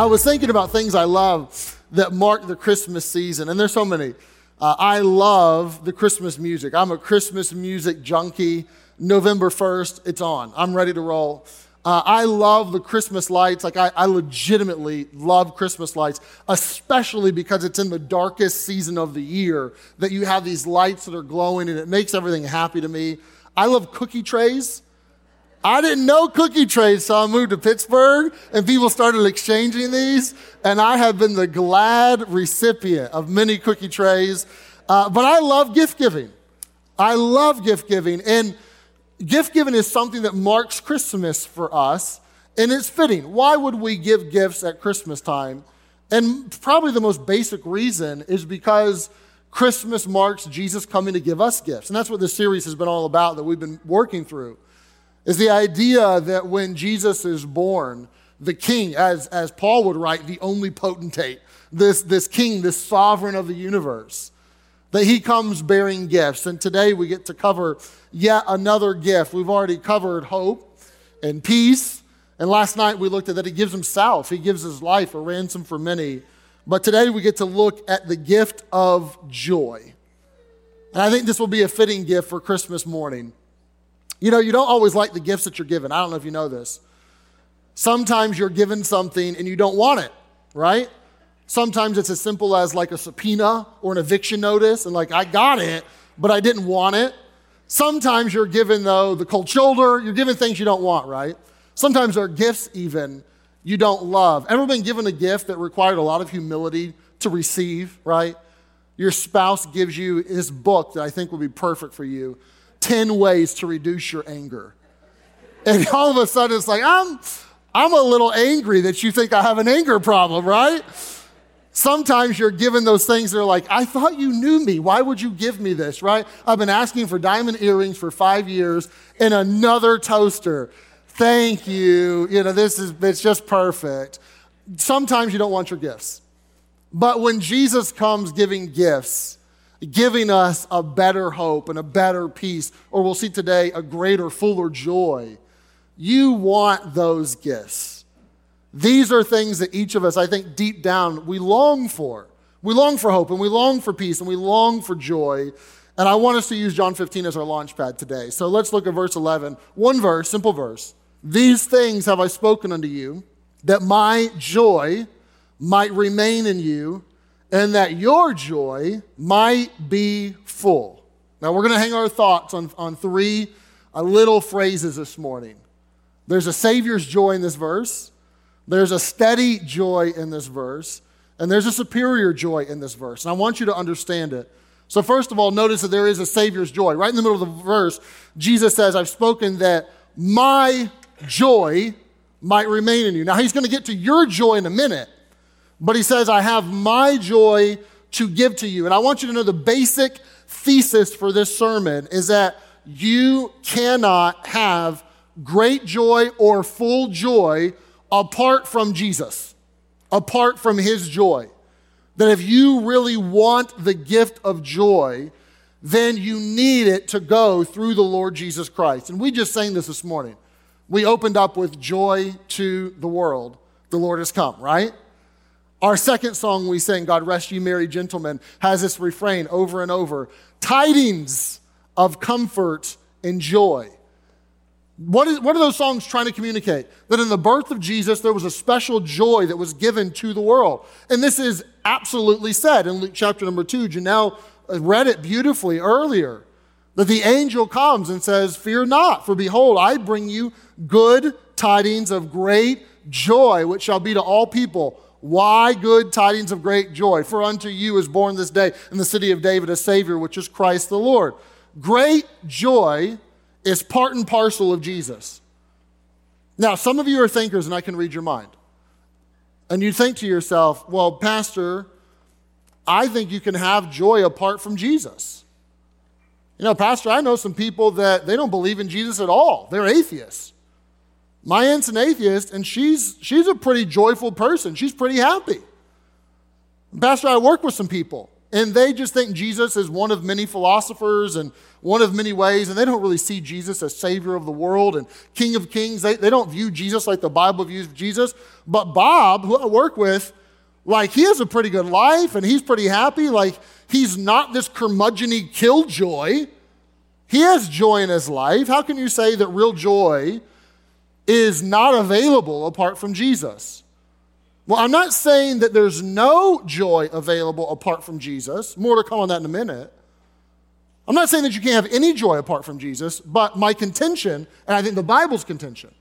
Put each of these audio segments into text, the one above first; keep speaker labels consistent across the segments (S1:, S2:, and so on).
S1: I, was thinking about things I love that mark the Christmas season, and there's so many. Uh, I love the Christmas music. I'm a Christmas music junkie. November 1st, it's on. I'm ready to roll. Uh, I love the Christmas lights. Like, I, I legitimately love Christmas lights, especially because it's in the darkest season of the year that you have these lights that are glowing and it makes everything happy to me. I love cookie trays. I didn't know cookie trays, so I moved to Pittsburgh and people started exchanging these. And I have been the glad recipient of many cookie trays. Uh, but I love gift giving. I love gift giving. And gift giving is something that marks Christmas for us. And it's fitting. Why would we give gifts at Christmas time? And probably the most basic reason is because Christmas marks Jesus coming to give us gifts. And that's what this series has been all about that we've been working through is the idea that when Jesus is born, the king, as, as Paul would write, the only potentate, this, this king, this sovereign of the universe, that he comes bearing gifts. And today we get to cover yet another gift. We've already covered hope and peace. And last night we looked at that he gives himself, he gives his life a ransom for many. But today we get to look at the gift of joy. And I think this will be a fitting gift for Christmas morning. You know, you don't always like the gifts that you're given. I don't know if you know this. Sometimes you're given something and you don't want it, right? Sometimes it's as simple as like a subpoena or an eviction notice, and like, I got it, but I didn't want it. Sometimes you're given, though, the cold shoulder. You're given things you don't want, right? Sometimes there are gifts, even, you don't love. Ever been given a gift that required a lot of humility to receive, right? Your spouse gives you his book that I think would be perfect for you 10 ways to reduce your anger. And all of a sudden it's like, I'm, I'm a little angry that you think I have an anger problem, right? Sometimes you're given those things that are like, I thought you knew me. Why would you give me this, right? I've been asking for diamond earrings for five years and another toaster. Thank you. You know, this is, it's just perfect. Sometimes you don't want your gifts. But when Jesus comes giving gifts, giving us a better hope and a better peace, or we'll see today a greater, fuller joy. You want those gifts. These are things that each of us, I think, deep down, we long for. We long for hope and we long for peace and we long for joy. And I want us to use John 15 as our launch pad today. So let's look at verse 11. One verse, simple verse. These things have I spoken unto you, that my joy might remain in you and that your joy might be full. Now, we're going to hang our thoughts on, on three uh, little phrases this morning. There's a Savior's joy in this verse, there's a steady joy in this verse, and there's a superior joy in this verse. And I want you to understand it. So, first of all, notice that there is a Savior's joy. Right in the middle of the verse, Jesus says, I've spoken that my joy might remain in you. Now, he's going to get to your joy in a minute. But he says, I have my joy to give to you. And I want you to know the basic thesis for this sermon is that you cannot have great joy or full joy apart from Jesus, apart from his joy. That if you really want the gift of joy, then you need it to go through the Lord Jesus Christ. And we just sang this this morning. We opened up with joy to the world. The Lord has come, right? Our second song we sing, God Rest You Merry Gentlemen, has this refrain over and over tidings of comfort and joy. What, is, what are those songs trying to communicate? That in the birth of Jesus, there was a special joy that was given to the world. And this is absolutely said in Luke chapter number two. Janelle read it beautifully earlier. That the angel comes and says, Fear not, for behold, I bring you good tidings of great joy, which shall be to all people. Why good tidings of great joy? For unto you is born this day in the city of David a Savior, which is Christ the Lord. Great joy is part and parcel of Jesus. Now, some of you are thinkers, and I can read your mind. And you think to yourself, well, Pastor, I think you can have joy apart from Jesus. You know, Pastor, I know some people that they don't believe in Jesus at all, they're atheists. My aunt's an atheist, and she's, she's a pretty joyful person. She's pretty happy. Pastor, I work with some people. and they just think Jesus is one of many philosophers and one of many ways, and they don't really see Jesus as Savior of the world and King of Kings. They, they don't view Jesus like the Bible views Jesus. But Bob, who I work with, like he has a pretty good life and he's pretty happy. Like he's not this curmudgeony killjoy. He has joy in his life. How can you say that real joy is not available apart from Jesus? Well, I'm not saying that there's no joy available apart from Jesus. More to come on that in a minute. I'm not saying that you can't have any joy apart from Jesus, but my contention, and I think the Bible's contention,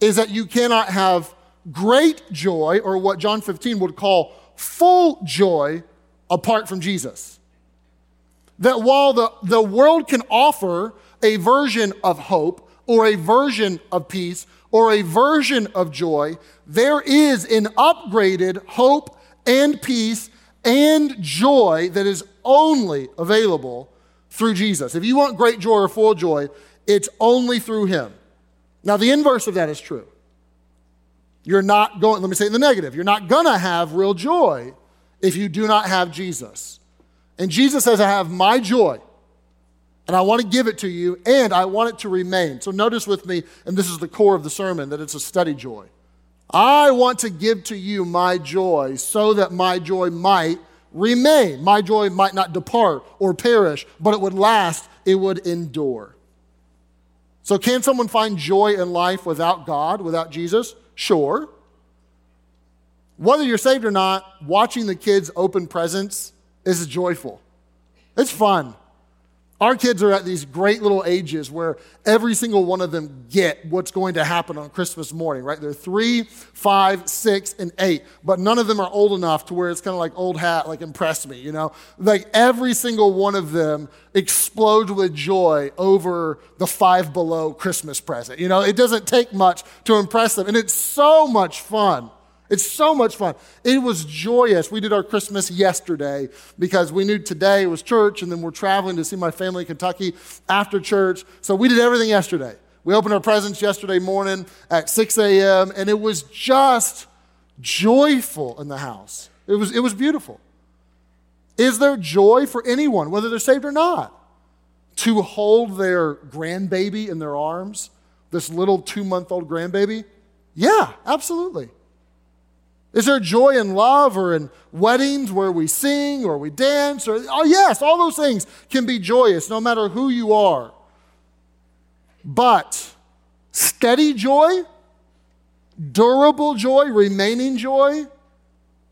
S1: is that you cannot have great joy, or what John 15 would call full joy, apart from Jesus. That while the, the world can offer a version of hope, or a version of peace, or a version of joy, there is an upgraded hope and peace and joy that is only available through Jesus. If you want great joy or full joy, it's only through Him. Now, the inverse of that is true. You're not going, let me say in the negative, you're not going to have real joy if you do not have Jesus. And Jesus says, I have my joy, and I want to give it to you, and I want it to remain. So notice with me, and this is the core of the sermon, that it's a steady joy. I want to give to you my joy so that my joy might remain. My joy might not depart or perish, but it would last, it would endure. So, can someone find joy in life without God, without Jesus? Sure. Whether you're saved or not, watching the kids open presents is joyful. It's fun. Our kids are at these great little ages where every single one of them get what's going to happen on Christmas morning, right? They're three, five, six, and eight, but none of them are old enough to where it's kind of like old hat, like impress me, you know? Like every single one of them explodes with joy over the five below Christmas present. You know, it doesn't take much to impress them, and it's so much fun. It's so much fun. It was joyous. We did our Christmas yesterday because we knew today was church, and then we're traveling to see my family in Kentucky after church. So we did everything yesterday. We opened our presents yesterday morning at 6 a.m., and it was just joyful in the house. It was, it was beautiful. Is there joy for anyone, whether they're saved or not, to hold their grandbaby in their arms, this little two month old grandbaby? Yeah, absolutely. Is there joy in love or in weddings where we sing or we dance? Or, oh, yes, all those things can be joyous no matter who you are. But steady joy, durable joy, remaining joy,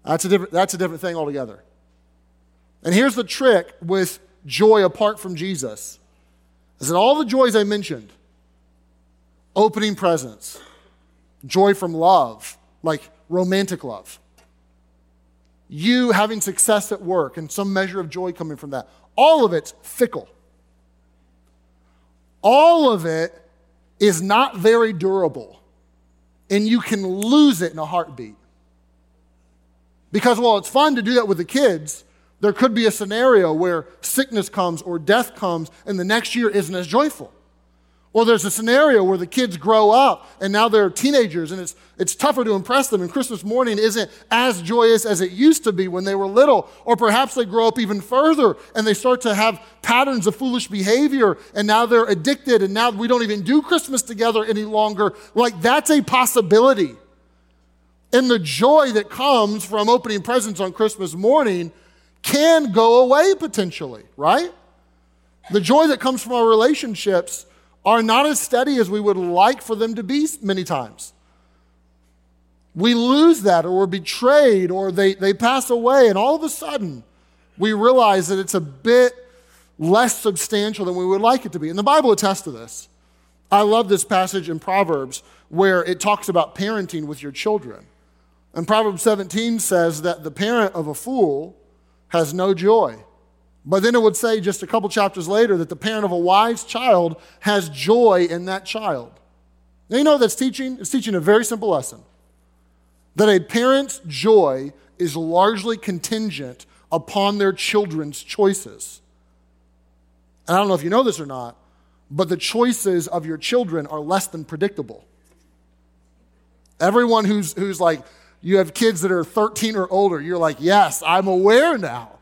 S1: that's a different, that's a different thing altogether. And here's the trick with joy apart from Jesus is that all the joys I mentioned opening presents, joy from love, like romantic love. You having success at work and some measure of joy coming from that. All of it's fickle. All of it is not very durable. And you can lose it in a heartbeat. Because while it's fun to do that with the kids, there could be a scenario where sickness comes or death comes and the next year isn't as joyful. Or there's a scenario where the kids grow up and now they're teenagers and it's, it's tougher to impress them, and Christmas morning isn't as joyous as it used to be when they were little. Or perhaps they grow up even further and they start to have patterns of foolish behavior and now they're addicted and now we don't even do Christmas together any longer. Like that's a possibility. And the joy that comes from opening presents on Christmas morning can go away potentially, right? The joy that comes from our relationships are not as steady as we would like for them to be many times. We lose that, or we're betrayed, or they, they pass away, and all of a sudden, we realize that it's a bit less substantial than we would like it to be. And the Bible attests to this. I love this passage in Proverbs where it talks about parenting with your children. And Proverbs 17 says that the parent of a fool has no joy. But then it would say just a couple chapters later that the parent of a wise child has joy in that child. Now, you know that's teaching? It's teaching a very simple lesson that a parent's joy is largely contingent upon their children's choices. And I don't know if you know this or not, but the choices of your children are less than predictable. Everyone who's, who's like, you have kids that are 13 or older, you're like, yes, I'm aware now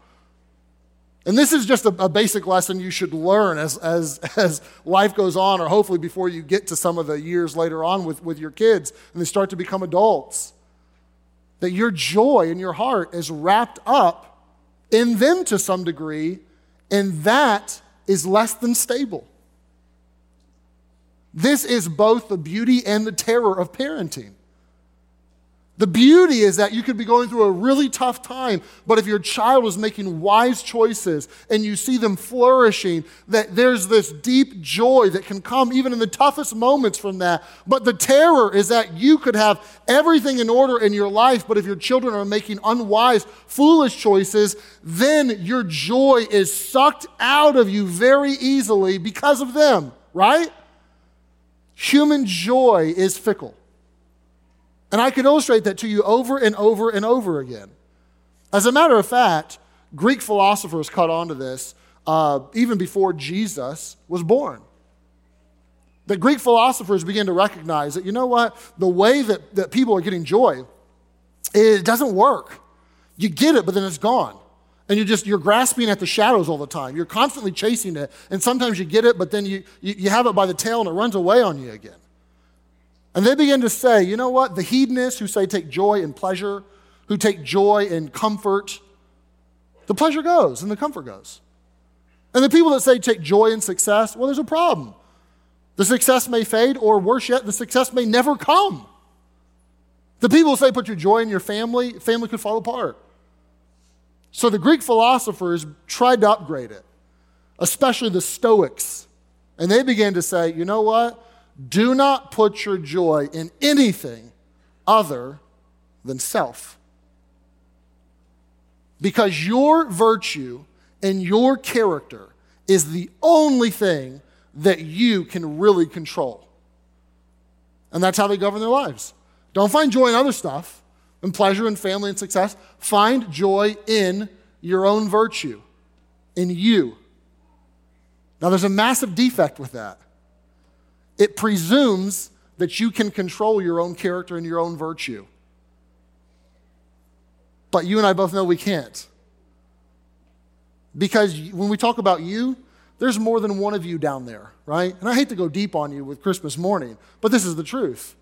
S1: And this is just a, a, basic lesson you should learn as, as, as life goes on, or hopefully before you get to some of the years later on with, with your kids and they start to become adults. That your joy in your heart is wrapped up in them to some degree, and that is less than stable. This is both the beauty and the terror of parenting. The beauty is that you could be going through a really tough time, but if your child is making wise choices and you see them flourishing, that there's this deep joy that can come even in the toughest moments from that. But the terror is that you could have everything in order in your life, but if your children are making unwise, foolish choices, then your joy is sucked out of you very easily because of them, right? Human joy is fickle. And I could illustrate that to you over and over and over again. As a matter of fact, Greek philosophers caught on to this uh, even before Jesus was born. The Greek philosophers began to recognize that, you know what, the way that, that people are getting joy, it doesn't work. You get it, but then it's gone. And you're just, you're grasping at the shadows all the time. You're constantly chasing it. And sometimes you get it, but then you, you, you have it by the tail and it runs away on you again. And they begin to say, you know what? The hedonists who say take joy in pleasure, who take joy in comfort, the pleasure goes and the comfort goes. And the people that say take joy in success, well, there's a problem. The success may fade, or worse yet, the success may never come. The people say put your joy in your family, family could fall apart. So the Greek philosophers tried to upgrade it, especially the Stoics. And they began to say, you know what? Do not put your joy in anything other than self. Because your virtue and your character is the only thing that you can really control. And that's how they govern their lives. Don't find joy in other stuff, in pleasure and family and success. Find joy in your own virtue, in you. Now, there's a massive defect with that. It presumes that you can control your own character and your own virtue. But you and I both know we can't. Because when we talk about you, there's more than one of you down there, right? And I hate to go deep on you with Christmas morning, but this is the truth.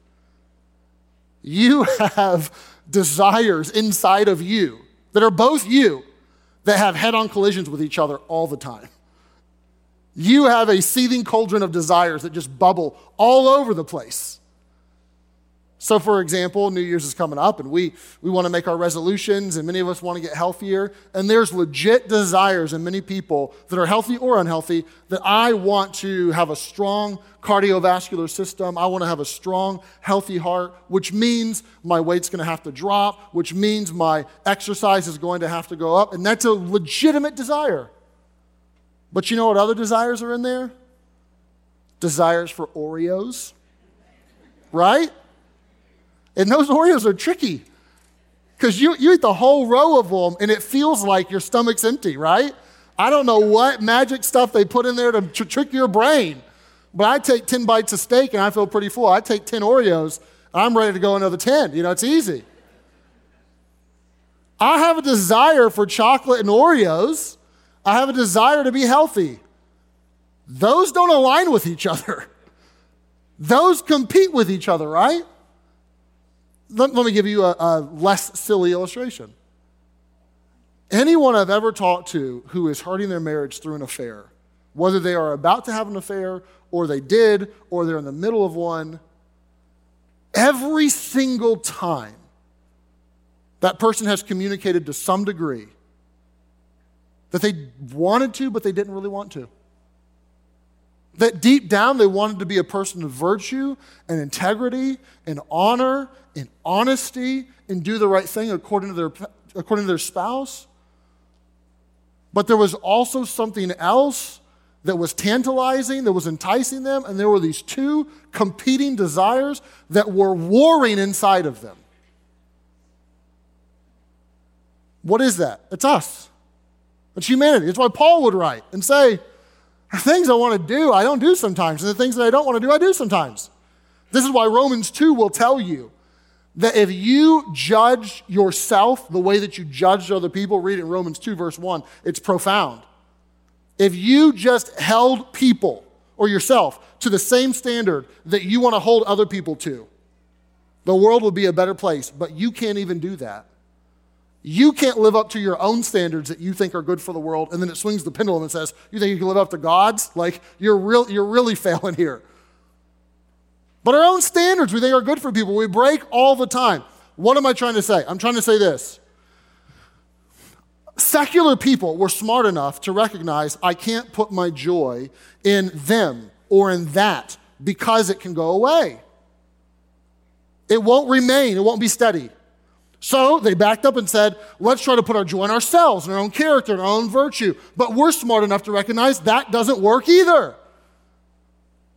S1: You have desires inside of you that are both you that have head on collisions with each other all the time. You have a seething cauldron of desires that just bubble all over the place. So, for example, New Year's is coming up and we, we want to make our resolutions, and many of us want to get healthier. And there's legit desires in many people that are healthy or unhealthy that I want to have a strong cardiovascular system. I want to have a strong, healthy heart, which means my weight's going to have to drop, which means my exercise is going to have to go up. And that's a legitimate desire. But you know what other desires are in there? Desires for Oreos, right? And those Oreos are tricky because you, you eat the whole row of them and it feels like your stomach's empty, right? I don't know what magic stuff they put in there to tr- trick your brain, but I take 10 bites of steak and I feel pretty full. I take 10 Oreos, I'm ready to go another 10. You know, it's easy. I have a desire for chocolate and Oreos. I have a desire to be healthy. Those don't align with each other. Those compete with each other, right? let, let me give you a, a less silly illustration. Anyone I've ever talked to who is hurting their marriage through an affair, whether they are about to have an affair or they did or they're in the middle of one, every single time that person has communicated to some degree that they wanted to, but they didn't really want to. That deep down they wanted to be a person of virtue and integrity and honor and honesty and do the right thing according to their, according to their spouse. But there was also something else that was tantalizing, that was enticing them, and there were these two competing desires that were warring inside of them. What is that? It's us. It's humanity. It's why Paul would write and say, the things I want to do, I don't do sometimes. And the things that I don't want to do, I do sometimes. This is why Romans 2 will tell you that if you judge yourself the way that you judge other people, read it in Romans 2, verse 1, it's profound. If you just held people or yourself to the same standard that you want to hold other people to, the world would be a better place. But you can't even do that. You can't live up to your own standards that you think are good for the world, and then it swings the pendulum and says, You think you can live up to God's? Like, you're, real, you're really failing here. But our own standards we think are good for people, we break all the time. What am I trying to say? I'm trying to say this. Secular people were smart enough to recognize I can't put my joy in them or in that because it can go away. It won't remain, it won't be steady. So they backed up and said, let's try to put our joy in ourselves, in our own character, in our own virtue. But we're smart enough to recognize that doesn't work either.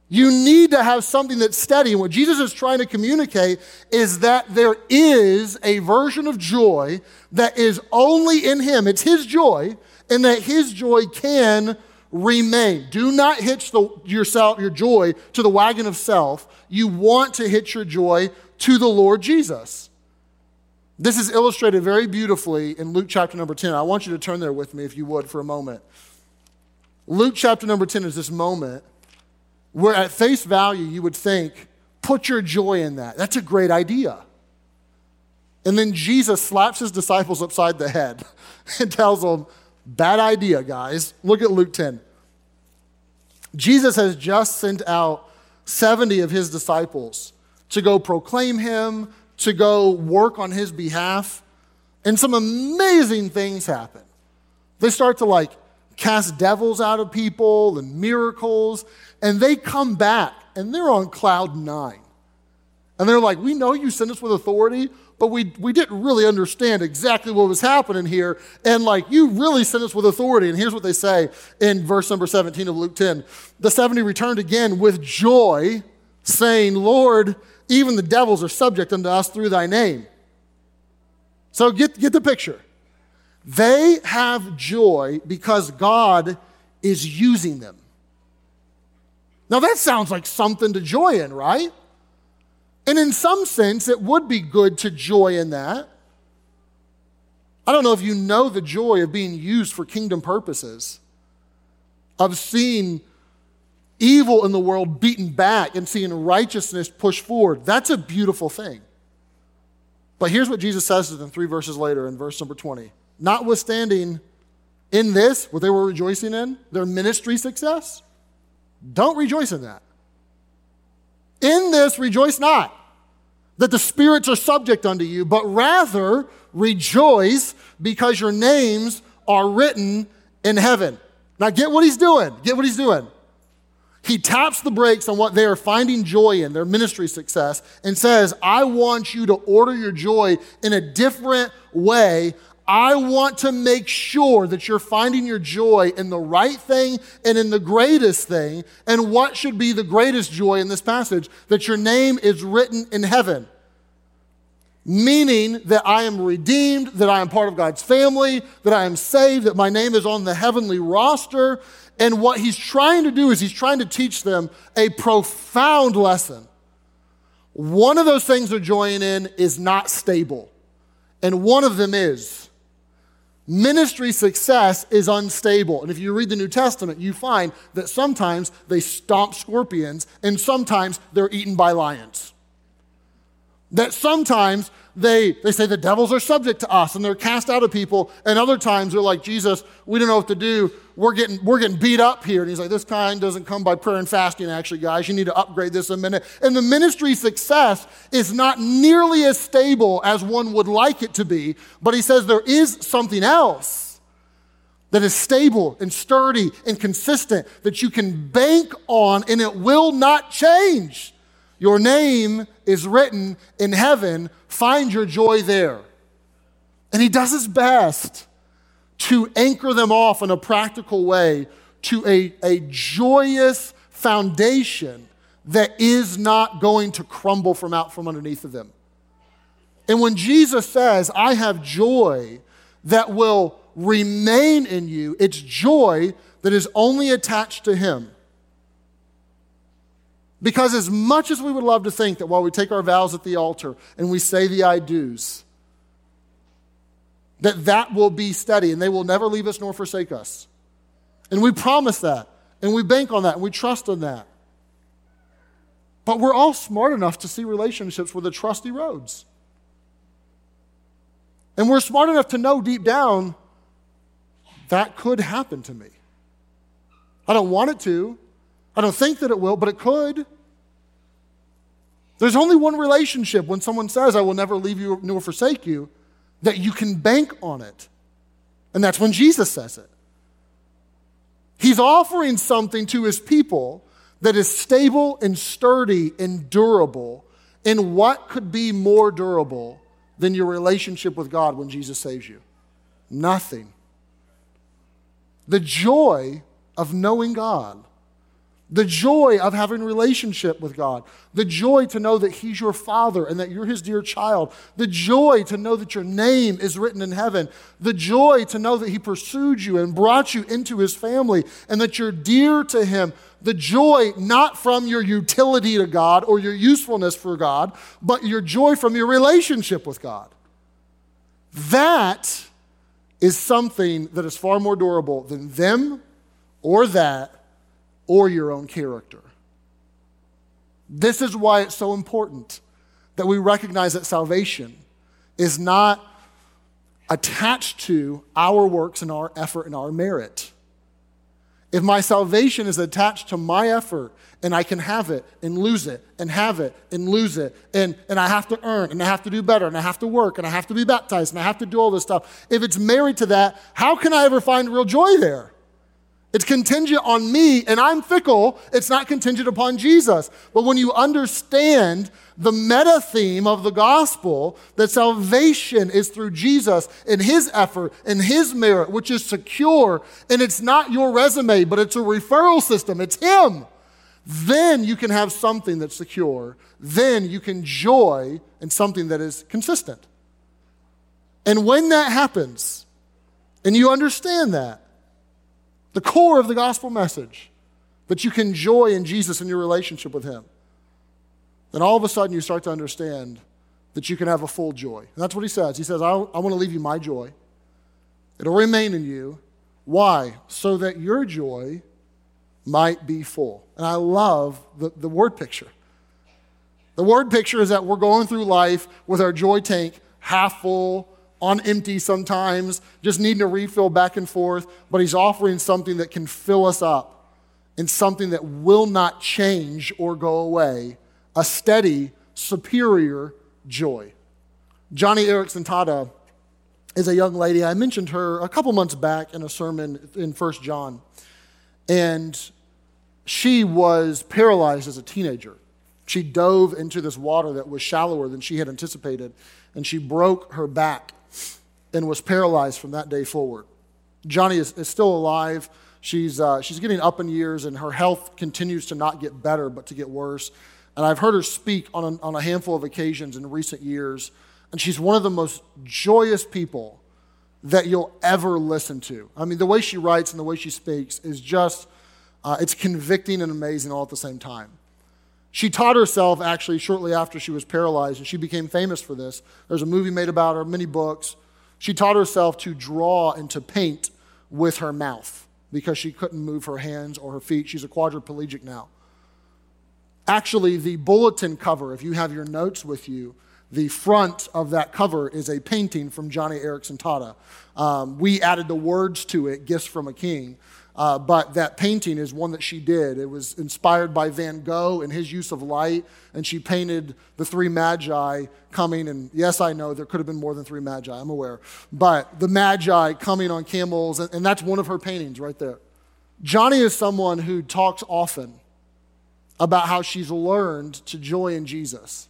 S1: You need to have something that's steady. And what Jesus is trying to communicate is that there is a version of joy that is only in Him. It's His joy, and that His joy can remain. Do not hitch the, yourself, your joy to the wagon of self. You want to hitch your joy to the Lord Jesus. This is illustrated very beautifully in Luke chapter number 10. I want you to turn there with me, if you would, for a moment. Luke chapter number 10 is this moment where, at face value, you would think, put your joy in that. That's a great idea. And then Jesus slaps his disciples upside the head and tells them, bad idea, guys. Look at Luke 10. Jesus has just sent out 70 of his disciples to go proclaim him, to go work on his behalf, and some amazing things happen. They start to like cast devils out of people and miracles, and they come back and they're on cloud nine. And they're like, We know you sent us with authority, but we, we didn't really understand exactly what was happening here. And like, you really sent us with authority. And here's what they say in verse number 17 of Luke 10 The 70 returned again with joy, saying, Lord, even the devils are subject unto us through thy name. So get, get the picture. They have joy because God is using them. Now, that sounds like something to joy in, right? And in some sense, it would be good to joy in that. I don't know if you know the joy of being used for kingdom purposes, of seeing evil in the world beaten back and seeing righteousness pushed forward. That's a beautiful thing. But here's what Jesus says to them three verses later in verse number 20. Notwithstanding in this, what they were rejoicing in, their ministry success, don't rejoice in that. In this, rejoice not that the spirits are subject unto you, but rather rejoice because your names are written in heaven. Now, get what he's doing. Get what he's doing. He taps the brakes on what they are finding joy in, their ministry success, and says, I want you to order your joy in a different way. I want to make sure that you're finding your joy in the right thing and in the greatest thing. And what should be the greatest joy in this passage? That your name is written in heaven. Meaning that I am redeemed, that I am part of God's family, that I am saved, that my name is on the heavenly roster, and what he's trying to do is he's trying to teach them a profound lesson. One of those things they're joining in is not stable, and one of them is. Ministry success is unstable. And if you read the New Testament, you find that sometimes they stomp scorpions and sometimes they're eaten by lions. That sometimes they, they say the devils are subject to us and they're cast out of people, and other times they're like, Jesus, we don't know what to do. We're getting, we're getting beat up here. And he's like, This kind doesn't come by prayer and fasting, actually, guys. You need to upgrade this a minute. And the ministry success is not nearly as stable as one would like it to be, but he says there is something else that is stable and sturdy and consistent that you can bank on and it will not change. Your name is written in heaven. Find your joy there. And he does his best to anchor them off in a practical way to a, a joyous foundation that is not going to crumble from out from underneath of them. And when Jesus says, I have joy that will remain in you, it's joy that is only attached to him. Because as much as we would love to think that while we take our vows at the altar and we say the I do's, that that will be steady and they will never leave us nor forsake us. And we promise that. And we bank on that. And we trust on that. But we're all smart enough to see relationships where the trusty roads. And we're smart enough to know deep down that could happen to me. I don't want it to. I don't think that it will, but it could. There's only one relationship when someone says, I will never leave you nor forsake you, that you can bank on it. And that's when Jesus says it. He's offering something to his people that is stable and sturdy and durable. And what could be more durable than your relationship with God when Jesus saves you? Nothing. The joy of knowing God the joy of having relationship with God. The joy to know that He's your Father and that you're His dear child. The joy to know that your name is written in heaven. The joy to know that He pursued you and brought you into His family and that you're dear to Him. The joy not from your utility to God or your usefulness for God, but your joy from your relationship with God. That is something that is far more durable than them or that or your own character. This is why it's so important that we recognize that salvation is not attached to our works and our effort and our merit. If my salvation is attached to my effort and I can have it and lose it and have it and lose it and, and I have to earn and I have to do better and I have to work and I have to be baptized and I have to do all this stuff, if it's married to that, how can I ever find real joy there? It's contingent on me, and I'm fickle. It's not contingent upon Jesus. But when you understand the meta theme of the gospel, that salvation is through Jesus and his effort and his merit, which is secure, and it's not your resume, but it's a referral system, it's him. Then you can have something that's secure. Then you can joy in something that is consistent. And when that happens, and you understand that, the core of the gospel message, that you can joy in Jesus and your relationship with Him, then all of a sudden you start to understand that you can have a full joy. And that's what He says. He says, I, I want to leave you my joy, it'll remain in you. Why? So that your joy might be full. And I love the, the word picture. The word picture is that we're going through life with our joy tank half full on empty sometimes, just needing to refill back and forth, but He's offering something that can fill us up and something that will not change or go away a steady, superior joy. Joni Eareckson Tada is a young lady. I mentioned her a couple months back in a sermon in First John. And she was paralyzed as a teenager. She dove into this water that was shallower than she had anticipated, and she broke her back and was paralyzed from that day forward. Joni is, is still alive. She's, uh, she's getting up in years, and her health continues to not get better, but to get worse. And I've heard her speak on a, on a handful of occasions in recent years, and she's one of the most joyous people that you'll ever listen to. I mean, the way she writes and the way she speaks is just, uh, it's convicting and amazing all at the same time. She taught herself actually shortly after she was paralyzed, and she became famous for this. There's a movie made about her, many books. She taught herself to draw and to paint with her mouth because she couldn't move her hands or her feet. She's a quadriplegic now. Actually, the bulletin cover, if you have your notes with you, the front of that cover is a painting from Joni Eareckson Tada. Um, we added the words to it, Gifts from a King. Uh, but that painting is one that she did. It was inspired by Van Gogh and his use of light, and she painted the three magi coming. And yes, I know there could have been more than three magi, I'm aware. But the magi coming on camels, and, and that's one of her paintings right there. Joni is someone who talks often about how she's learned to joy in Jesus.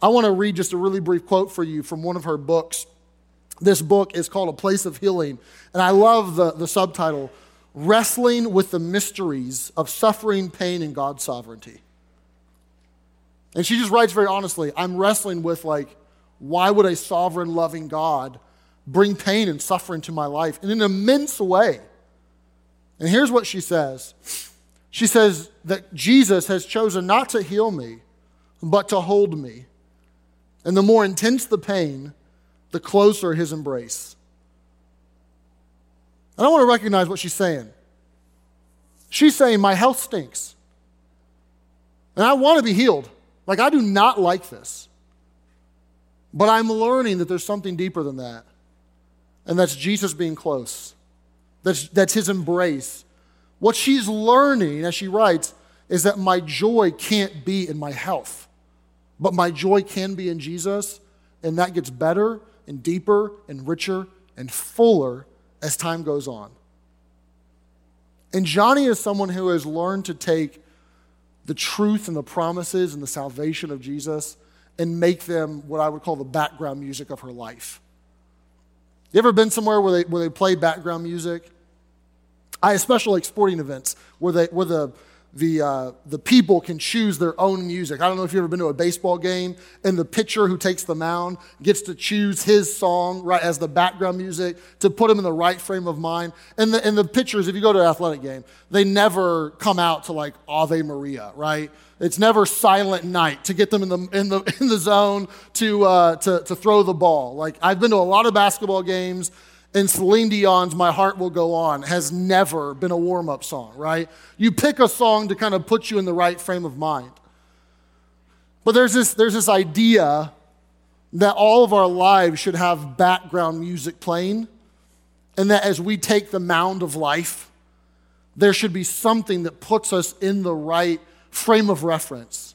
S1: I want to read just a really brief quote for you from one of her books. This book is called A Place of Healing, and I love the, the subtitle wrestling with the mysteries of suffering, pain, and God's sovereignty. And she just writes very honestly I'm wrestling with, like, why would a sovereign, loving God bring pain and suffering to my life in an immense way? And here's what she says She says that Jesus has chosen not to heal me, but to hold me. And the more intense the pain, the closer his embrace. I don't want to recognize what she's saying. She's saying, My health stinks. And I want to be healed. Like, I do not like this. But I'm learning that there's something deeper than that. And that's Jesus being close. That's, that's his embrace. What she's learning, as she writes, is that my joy can't be in my health, but my joy can be in Jesus. And that gets better and deeper and richer and fuller as time goes on. And Joni is someone who has learned to take the truth and the promises and the salvation of Jesus and make them what I would call the background music of her life. You ever been somewhere where they, where they play background music? I especially like sporting events where, they, where the, the, uh, the people can choose their own music. I don't know if you've ever been to a baseball game, and the pitcher who takes the mound gets to choose his song right as the background music to put him in the right frame of mind. And the, and the pitchers, if you go to an athletic game, they never come out to like Ave Maria, right? It's never silent night to get them in the, in the, in the zone to, uh, to, to throw the ball. Like, I've been to a lot of basketball games and Celine Dion's My Heart Will Go On has never been a warm up song, right? You pick a song to kind of put you in the right frame of mind. But there's this, there's this idea that all of our lives should have background music playing, and that as we take the mound of life, there should be something that puts us in the right frame of reference.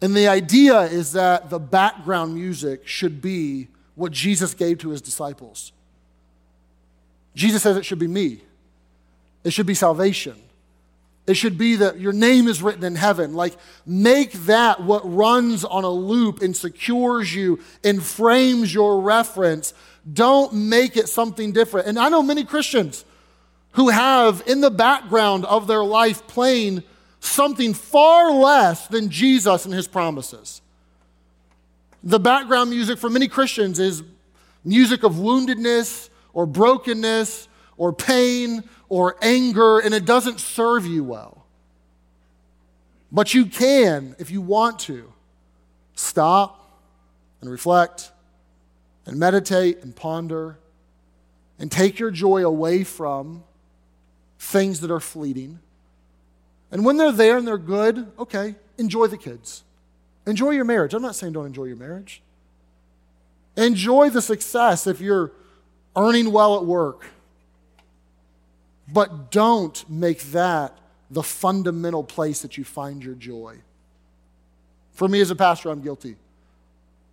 S1: And the idea is that the background music should be what Jesus gave to his disciples. Jesus says it should be me. It should be salvation. It should be that your name is written in heaven. Like, make that what runs on a loop and secures you and frames your reference. Don't make it something different. And I know many Christians who have in the background of their life playing something far less than Jesus and his promises. The background music for many Christians is music of woundedness, or brokenness or pain or anger, and it doesn't serve you well. But you can, if you want to, stop and reflect and meditate and ponder and take your joy away from things that are fleeting. And when they're there and they're good, okay, enjoy the kids. Enjoy your marriage. I'm not saying don't enjoy your marriage. Enjoy the success if you're earning well at work. But don't make that the fundamental place that you find your joy. For me as a pastor, I'm guilty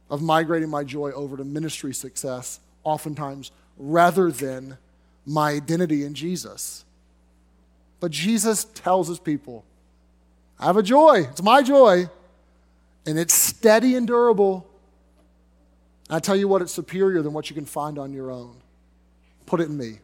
S1: of migrating my joy over to ministry success, oftentimes, rather than my identity in Jesus. But Jesus tells his people, I have a joy. It's my joy. And it's steady and durable. I tell you what, it's superior than what you can find on your own. Put it in me.